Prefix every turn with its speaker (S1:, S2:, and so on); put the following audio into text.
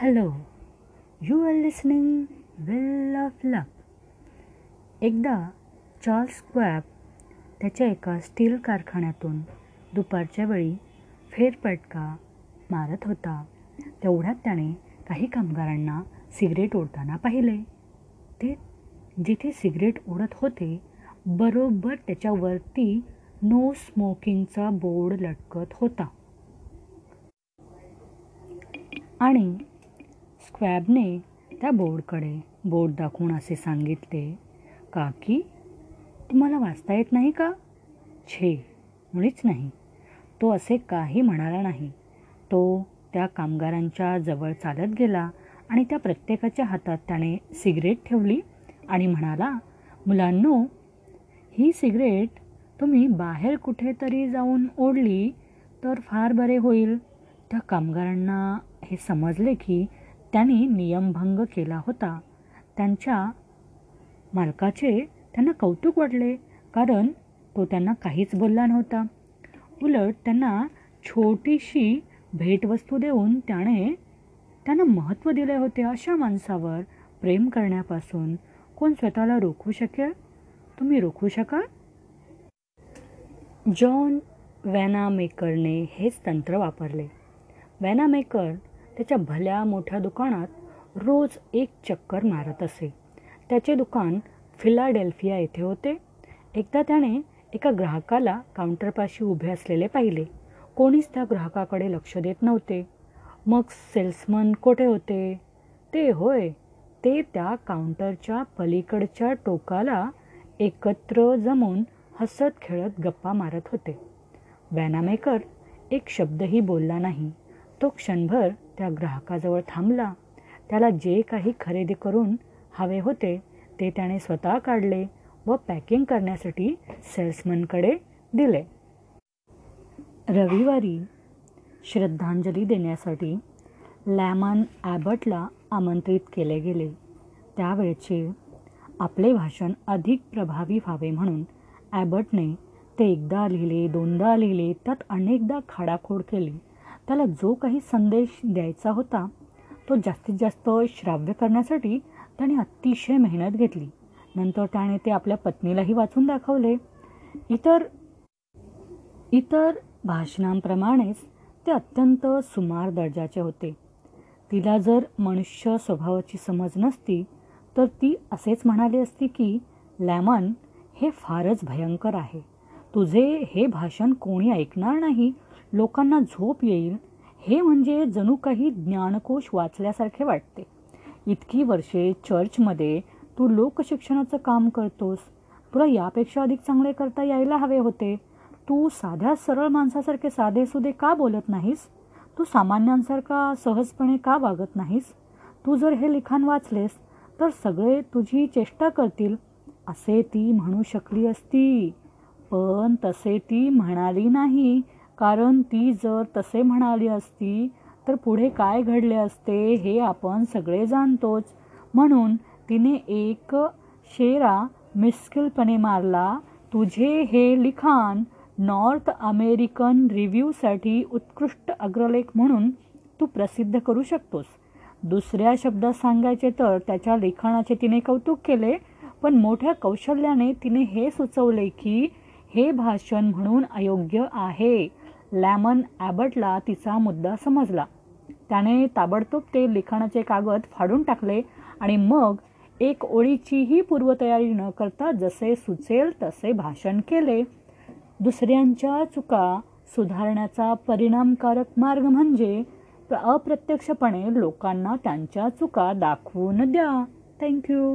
S1: Hello you are listening will of luck एकदा Charles क्वॅब त्याच्या एका स्टील कारखान्यातून दुपारच्या वेळी फेरपटका मारत होता. तेवढ्यात त्याने काही कामगारांना सिगरेट ओढताना पाहिले. ते जिथे सिगरेट ओढत होते बरोबर त्याच्यावरती नो स्मोकिंगचा बोर्ड लटकत होता. आणि स्क्वॅबने त्या बोर्डकडे बोर्ड दाखवून असे सांगितले काकी तुम्हाला वाचता येत नाही का? छे मुळीच नाही. तो असे काही म्हणाला नाही. तो त्या कामगारांच्या जवळ चालत गेला आणि त्या प्रत्येकाच्या हातात त्याने सिगरेट ठेवली आणि म्हणाला मुलांनो ही सिगरेट तुम्ही बाहेर कुठेतरी जाऊन ओढली तर फार बरे होईल. त्या कामगारांना हे समजले की त्यांनी नियमभंग केला होता. त्यांच्या मालकाचे त्यांना कौतुक वाटले कारण तो त्यांना काहीच बोलला नव्हता. उलट त्यांना छोटीशी भेटवस्तू देऊन त्याने त्यांना महत्त्व दिले होते अशा माणसावर प्रेम करण्यापासून. कोण स्वतःला रोखू शकेल? तुम्ही रोखू शकाल? जॉन वॅनामेकरने हेच तंत्र वापरले. वॅनामेकर त्याच्या भल्या मोठ्या दुकानात रोज एक चक्कर मारत असे. त्याचे दुकान फिलाडेल्फिया येथे होते. एकदा त्याने एका ग्राहकाला काउंटरपाशी उभे असलेले पाहिले. कोणीच त्या ग्राहकाकडे लक्ष देत नव्हते. मग सेल्समन कोठे होते? ते होय ते त्या काउंटरच्या पलीकडच्या टोकाला एकत्र जमून हसत खेळत गप्पा मारत होते. वॅनामेकर एक शब्दही बोलला नाही. तो क्षणभर त्या ग्राहकाजवळ थांबला. त्याला जे काही खरेदी करून हवे होते ते त्याने स्वतः काढले व पॅकिंग करण्यासाठी सेल्समनकडे दिले. रविवारी श्रद्धांजली देण्यासाठी लॅमन ॲबटला आमंत्रित केले गेले. त्यावेळचे आपले भाषण अधिक प्रभावी व्हावे म्हणून ॲबटने ते एकदा लिहिले दोनदा लिहिले त्यात अनेकदा खाडाखोड केली. त्याला जो काही संदेश द्यायचा होता तो जास्तीत जास्त श्राव्य करण्यासाठी त्याने अतिशय मेहनत घेतली. नंतर त्याने ते आपल्या पत्नीलाही वाचून दाखवले. इतर इतर भाषणांप्रमाणेच ते अत्यंत सुमार दर्जाचे होते. तिला जर मनुष्य स्वभावाची समज नसती तर ती असेच म्हणाली असती की लॅमन हे फारच भयंकर आहे. तुझे हे भाषण कोणी ऐकणार नाही लोकांना झोप येईल हे म्हणजे जणू काही ज्ञानकोश वाचल्यासारखे वाटते. इतकी वर्षे चर्चमध्ये तू लोकशिक्षणाचं काम करतोस. तुला यापेक्षा अधिक चांगले करता यायला हवे होते. तू साध्या सरळ माणसासारखे साधेसुधे का बोलत नाहीस? तू सामान्यांसारखा सहजपणे का वागत नाहीस? तू जर हे लिखाण वाचलेस तर सगळे तुझी चेष्टा करतील. असे ती म्हणू शकली असती पण तसे ती म्हणाली नाही. कारण ती जर तसे म्हणाली असती तर पुढे काय घडले असते हे आपण सगळे जाणतोच. म्हणून तिने एक शेरा मिस्किलपणे मारला तुझे हे लिखाण नॉर्थ अमेरिकन रिव्ह्यूसाठी उत्कृष्ट अग्रलेख म्हणून तू प्रसिद्ध करू शकतोस. दुसऱ्या शब्दात सांगायचे तर त्याच्या लिखाणाचे तिने कौतुक केले पण मोठ्या कौशल्याने तिने हे सुचवले की हे भाषण म्हणून अयोग्य आहे. लॅमन ॲबटला तिचा मुद्दा समजला. त्याने ताबडतोब ते लिखाणाचे कागद फाडून टाकले आणि मग एक ओळीचीही पूर्वतयारी न करता जसे सुचेल तसे भाषण केले. दुसऱ्यांच्या चुका सुधारण्याचा परिणामकारक मार्ग म्हणजे अप्रत्यक्षपणे लोकांना त्यांच्या चुका दाखवून द्या. थँक्यू.